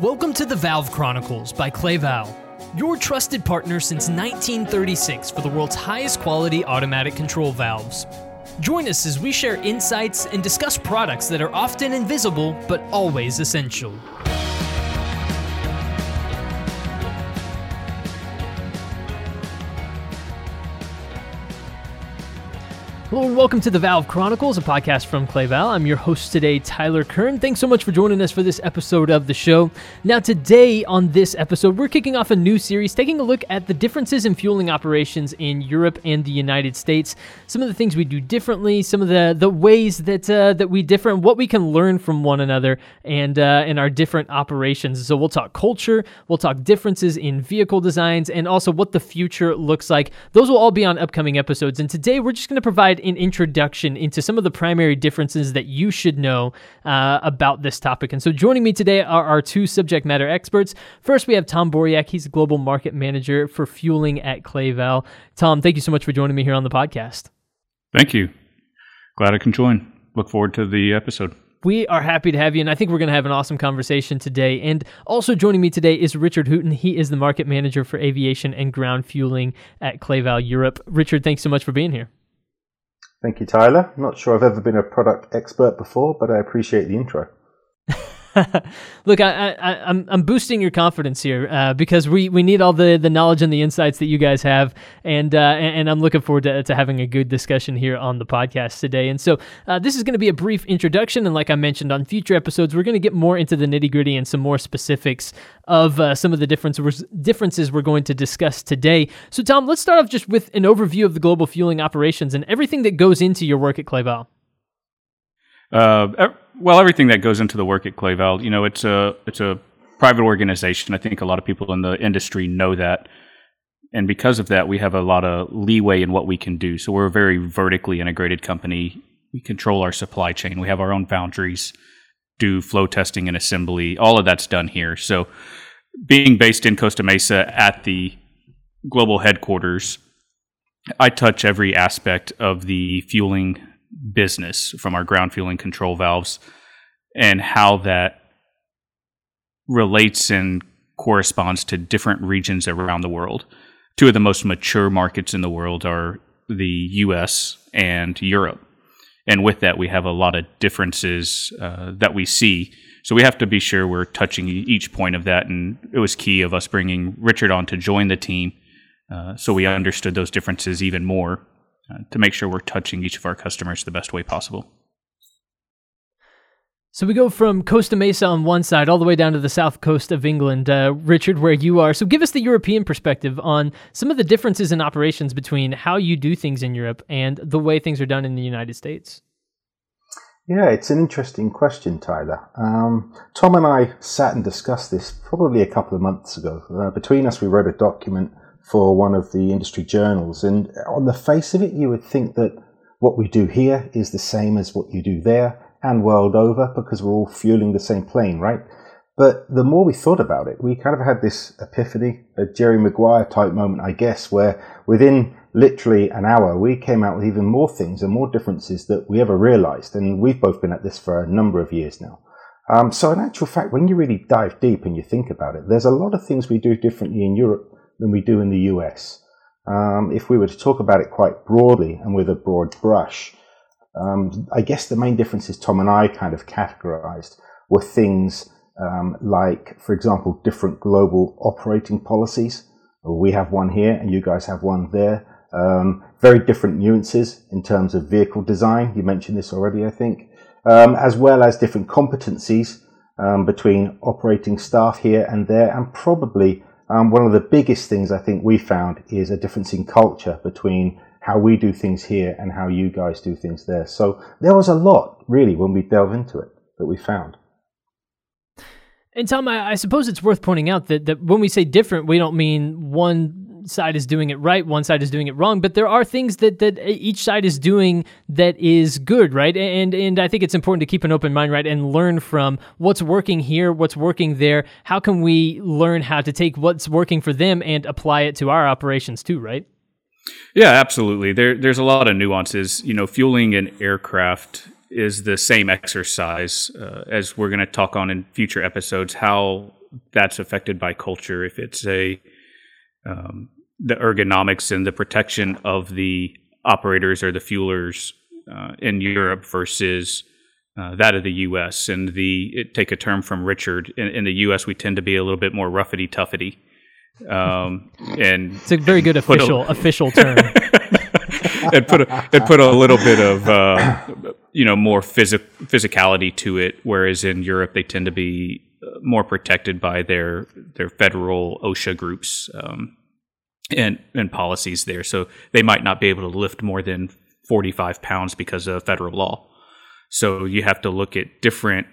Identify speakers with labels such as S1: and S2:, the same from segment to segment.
S1: Welcome to the Valve Chronicles by Cla-Val, your trusted partner since 1936 for the world's highest quality automatic control valves. Join us as we share insights and discuss products that are often invisible but always essential. Hello and welcome to the Valve Chronicles, a podcast from Cla-Val. I'm your host today, Tyler Kern. Thanks so much for joining us for this episode of the show. Now, today on this episode, we're kicking off a new series taking a look at the differences in fueling operations in Europe and the United States. Some of the things we do differently, some of the the ways that uh, that we differ, and what we can learn from one another, and uh, in our different operations. So we'll talk culture, we'll talk differences in vehicle designs, and also what the future looks like. Those will all be on upcoming episodes. And today, we're just going to provide an introduction into some of the primary differences that you should know uh, about this topic. And so joining me today are our two subject matter experts. First, we have Tom Boriak. He's a Global Market Manager for Fueling at Cla-Val. Tom, thank you so much for joining me here on the podcast.
S2: Thank you. Glad I can join. Look forward to the episode.
S1: We are happy to have you, and I think we're going to have an awesome conversation today. And also joining me today is Richard Hooton. He is the market manager for aviation and ground fueling at Cla-Val Europe. Richard, thanks so much for being here.
S3: Thank you, Tyler. Not sure I've ever been a product expert before, but I appreciate the intro.
S1: Look, I, I, am I'm, I'm boosting your confidence here uh, because we, we need all the, the knowledge and the insights that you guys have, and uh, and, I'm looking forward to, to having a good discussion here on the podcast today. And so uh, this is going to be a brief introduction, and like I mentioned on future episodes, we're going to get more into the nitty gritty and some more specifics of uh, some of the differences differences we're going to discuss today. So Tom, let's start off just with an overview of the global fueling operations and everything that goes into your work at Cla-Val.
S2: Uh, well, everything that goes into the work at Cla-Val, you know, it's a it's a private organization. I think a lot of people in the industry know that, and because of that, we have a lot of leeway in what we can do. So we're a very vertically integrated company. We control our supply chain. We have our own foundries, do flow testing and assembly. All of that's done here. So being based in Costa Mesa at the global headquarters, I touch every aspect of the fueling business from our ground fueling control valves and how that relates and corresponds to different regions around the world. Two of the most mature markets in the world are the US and Europe. And with that, we have a lot of differences uh, that we see. So we have to be sure we're touching each point of that. And it was key of us bringing Richard on to join the team uh, so we understood those differences even more to make sure we're touching each of our customers the best way possible.
S1: So we go from Costa Mesa on one side all the way down to the south coast of England, uh, Richard, where you are. So give us the European perspective on some of the differences in operations between how you do things in Europe and the way things are done in the United States.
S3: Yeah, it's an interesting question, Tyler. Um, Tom and I sat and discussed this probably a couple of months ago. Uh, between us, we wrote a document for one of the industry journals. And on the face of it, you would think that what we do here is the same as what you do there and world over because we're all fueling the same plane, right? But the more we thought about it, we kind of had this epiphany, a Jerry Maguire type moment, I guess, where within literally an hour, we came out with even more things and more differences that we ever realized. And we've both been at this for a number of years now. Um, so in actual fact, when you really dive deep and you think about it, there's a lot of things we do differently in Europe than we do in the US. Um, if we were to talk about it quite broadly and with a broad brush, um, I guess the main differences Tom and I kind of categorized were things um, like, for example, different global operating policies. We have one here and you guys have one there. Um, very different nuances in terms of vehicle design. You mentioned this already, I think, um, as well as different competencies um, between operating staff here and there, and probably um, one of the biggest things I think we found is a difference in culture between how we do things here and how you guys do things there. So there was a lot, really, when we delve into it that we found.
S1: And Tom, I, I suppose it's worth pointing out that, that when we say different, we don't mean one side is doing it right, one side is doing it wrong, but there are things that that each side is doing that is good, right? And and I think it's important to keep an open mind, right, and learn from what's working here, what's working there. How can we learn how to take what's working for them and apply it to our operations too, right?
S2: Yeah, absolutely. There there's a lot of nuances. You know, fueling an aircraft is the same exercise uh, as we're going to talk on in future episodes how that's affected by culture. If it's a um, the ergonomics and the protection of the operators or the fuelers uh, in Europe versus uh, that of the U.S. And the it, take a term from Richard in, in, the U.S. we tend to be a little bit more roughy tuffety. Um, and
S1: it's a very good official a, official term.
S2: it put a, it put a little bit of uh, you know more physic, physicality to it, whereas in Europe they tend to be more protected by their their federal OSHA groups um, and and policies there. So they might not be able to lift more than forty five pounds because of federal law. So you have to look at different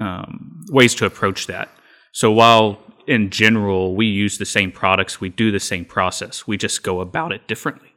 S2: um, ways to approach that. So while in general we use the same products, we do the same process, we just go about it differently.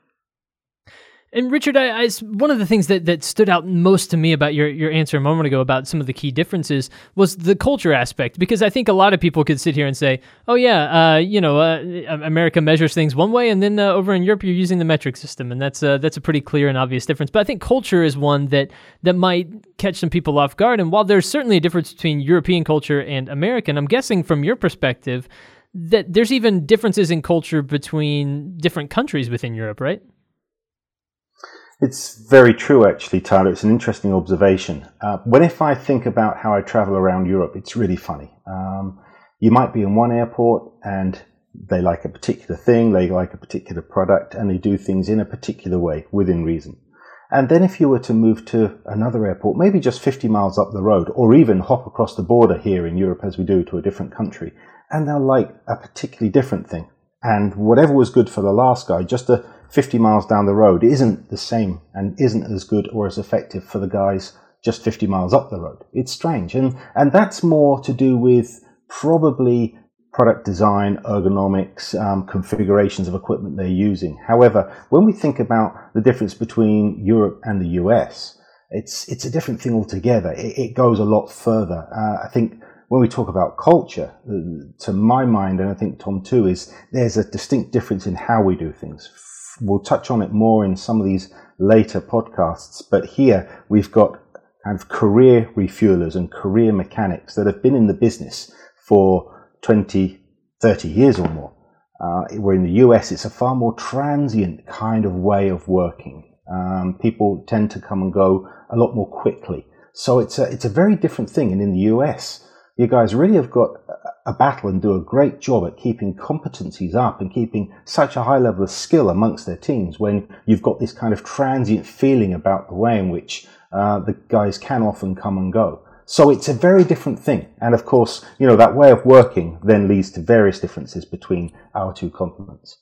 S1: And Richard, I, I, one of the things that, that stood out most to me about your, your answer a moment ago about some of the key differences was the culture aspect. Because I think a lot of people could sit here and say, "Oh yeah, uh, you know, uh, America measures things one way, and then uh, over in Europe you're using the metric system, and that's uh, that's a pretty clear and obvious difference." But I think culture is one that that might catch some people off guard. And while there's certainly a difference between European culture and American, I'm guessing from your perspective that there's even differences in culture between different countries within Europe, right?
S3: It's very true, actually, Tyler. It's an interesting observation. Uh, when if I think about how I travel around Europe, it's really funny. Um, you might be in one airport and they like a particular thing, they like a particular product, and they do things in a particular way within reason. And then if you were to move to another airport, maybe just 50 miles up the road, or even hop across the border here in Europe as we do to a different country, and they'll like a particularly different thing. And whatever was good for the last guy, just a 50 miles down the road isn't the same and isn't as good or as effective for the guys just 50 miles up the road. It's strange. And, and that's more to do with probably product design, ergonomics, um, configurations of equipment they're using. However, when we think about the difference between Europe and the US, it's, it's a different thing altogether. It, it goes a lot further. Uh, I think when we talk about culture, uh, to my mind, and I think Tom too, is there's a distinct difference in how we do things we'll touch on it more in some of these later podcasts, but here we've got kind of career refuelers and career mechanics that have been in the business for 20, 30 years or more. Uh, where in the US, it's a far more transient kind of way of working. Um, people tend to come and go a lot more quickly. So it's a, it's a very different thing. And in the US, you guys really have got a battle and do a great job at keeping competencies up and keeping such a high level of skill amongst their teams when you've got this kind of transient feeling about the way in which uh, the guys can often come and go. So it's a very different thing. And of course, you know, that way of working then leads to various differences between our two continents.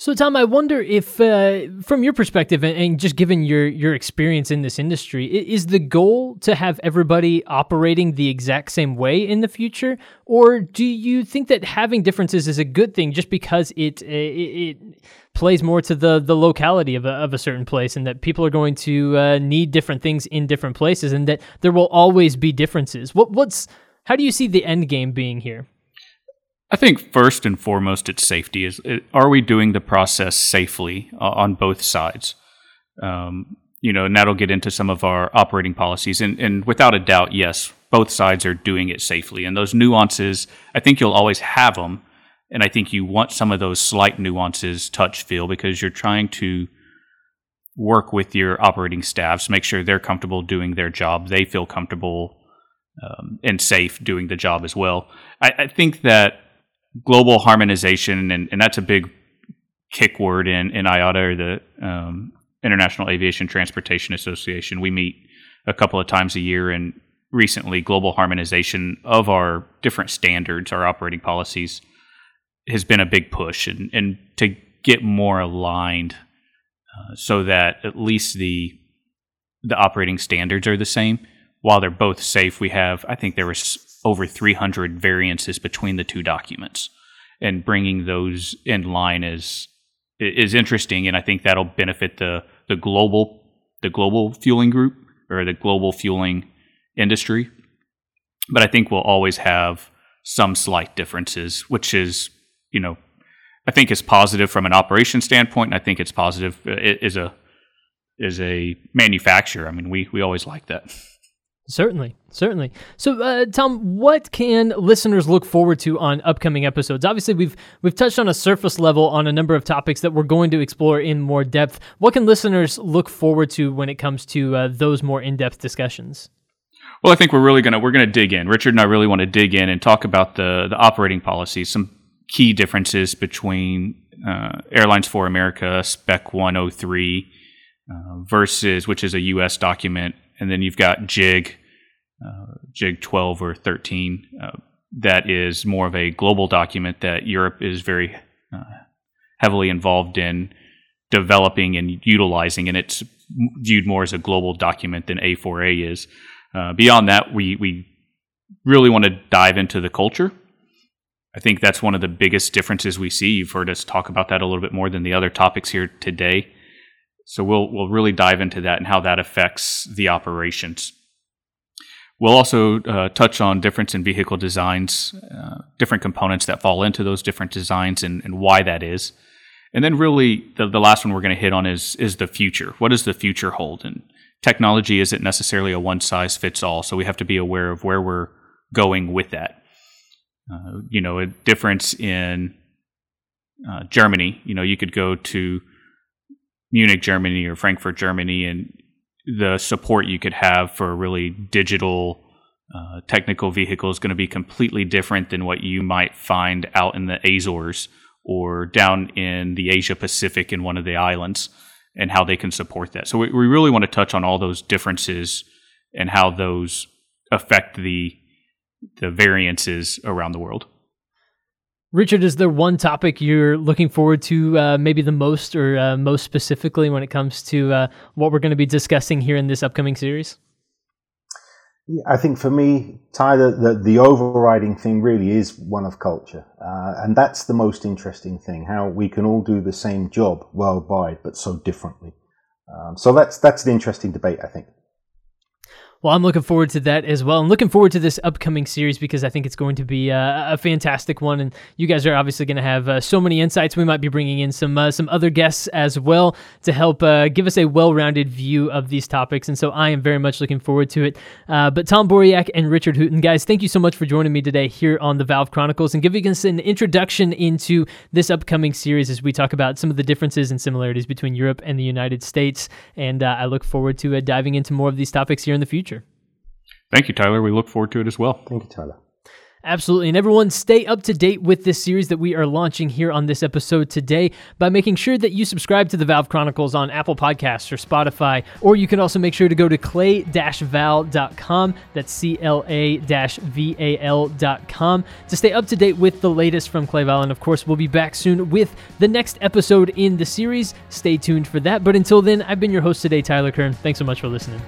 S1: So, Tom, I wonder if, uh, from your perspective, and just given your your experience in this industry, is the goal to have everybody operating the exact same way in the future, or do you think that having differences is a good thing just because it it, it plays more to the the locality of a, of a certain place, and that people are going to uh, need different things in different places, and that there will always be differences? What what's how do you see the end game being here?
S2: I think first and foremost, it's safety. Is are we doing the process safely uh, on both sides? Um, you know, and that'll get into some of our operating policies. And, and without a doubt, yes, both sides are doing it safely. And those nuances, I think you'll always have them. And I think you want some of those slight nuances, touch, feel, because you're trying to work with your operating staffs, make sure they're comfortable doing their job, they feel comfortable um, and safe doing the job as well. I, I think that global harmonization, and, and that's a big kick word in, in IATA or the um, International Aviation Transportation Association. We meet a couple of times a year, and recently, global harmonization of our different standards, our operating policies, has been a big push, and, and to get more aligned uh, so that at least the the operating standards are the same. While they're both safe, we have I think there was over 300 variances between the two documents, and bringing those in line is is interesting, and I think that'll benefit the the global the global fueling group or the global fueling industry. But I think we'll always have some slight differences, which is you know I think is positive from an operation standpoint, and I think it's positive uh, is a is a manufacturer. I mean, we we always like that.
S1: Certainly, certainly. So, uh, Tom, what can listeners look forward to on upcoming episodes? Obviously, we've we've touched on a surface level on a number of topics that we're going to explore in more depth. What can listeners look forward to when it comes to uh, those more in depth discussions?
S2: Well, I think we're really gonna we're gonna dig in. Richard and I really want to dig in and talk about the the operating policies, some key differences between uh, Airlines for America Spec 103 uh, versus which is a U.S. document, and then you've got JIG JIG 12 or 13 uh, that is more of a global document that Europe is very uh, heavily involved in developing and utilizing, and it's viewed more as a global document than A4A is. Uh, beyond that, we we really want to dive into the culture. I think that's one of the biggest differences we see. You've heard us talk about that a little bit more than the other topics here today. So we'll we'll really dive into that and how that affects the operations. We'll also uh, touch on difference in vehicle designs, uh, different components that fall into those different designs, and, and why that is. And then, really, the, the last one we're going to hit on is is the future. What does the future hold? And technology isn't necessarily a one size fits all, so we have to be aware of where we're going with that. Uh, you know, a difference in uh, Germany. You know, you could go to Munich, Germany, or Frankfurt, Germany, and the support you could have for a really digital uh, technical vehicle is going to be completely different than what you might find out in the Azores or down in the Asia Pacific in one of the islands and how they can support that. So we, we really want to touch on all those differences and how those affect the the variances around the world.
S1: Richard, is there one topic you're looking forward to uh, maybe the most or uh, most specifically when it comes to uh, what we're going to be discussing here in this upcoming series?
S3: Yeah, I think for me, Tyler, the, the overriding thing really is one of culture. Uh, and that's the most interesting thing, how we can all do the same job worldwide, but so differently. Um, so that's, that's an interesting debate, I think.
S1: Well, I'm looking forward to that as well. I'm looking forward to this upcoming series because I think it's going to be uh, a fantastic one. And you guys are obviously going to have uh, so many insights. We might be bringing in some uh, some other guests as well to help uh, give us a well-rounded view of these topics. And so I am very much looking forward to it. Uh, but Tom Boriak and Richard Hooten, guys, thank you so much for joining me today here on the Valve Chronicles and giving us an introduction into this upcoming series as we talk about some of the differences and similarities between Europe and the United States. And I look forward to diving into more of these topics here in the future.
S2: Thank you, Tyler. We look forward to it as well.
S3: Thank you, Tyler.
S1: Absolutely. And everyone, stay up to date with this series that we are launching here on this episode today by making sure that you subscribe to the Valve Chronicles on Apple Podcasts or Spotify. Or you can also make sure to go to cla-val.com. That's C L A V A L.com to stay up to date with the latest from Cla-Val. And of course, we'll be back soon with the next episode in the series. Stay tuned for that. But until then, I've been your host today, Tyler Kern. Thanks so much for listening.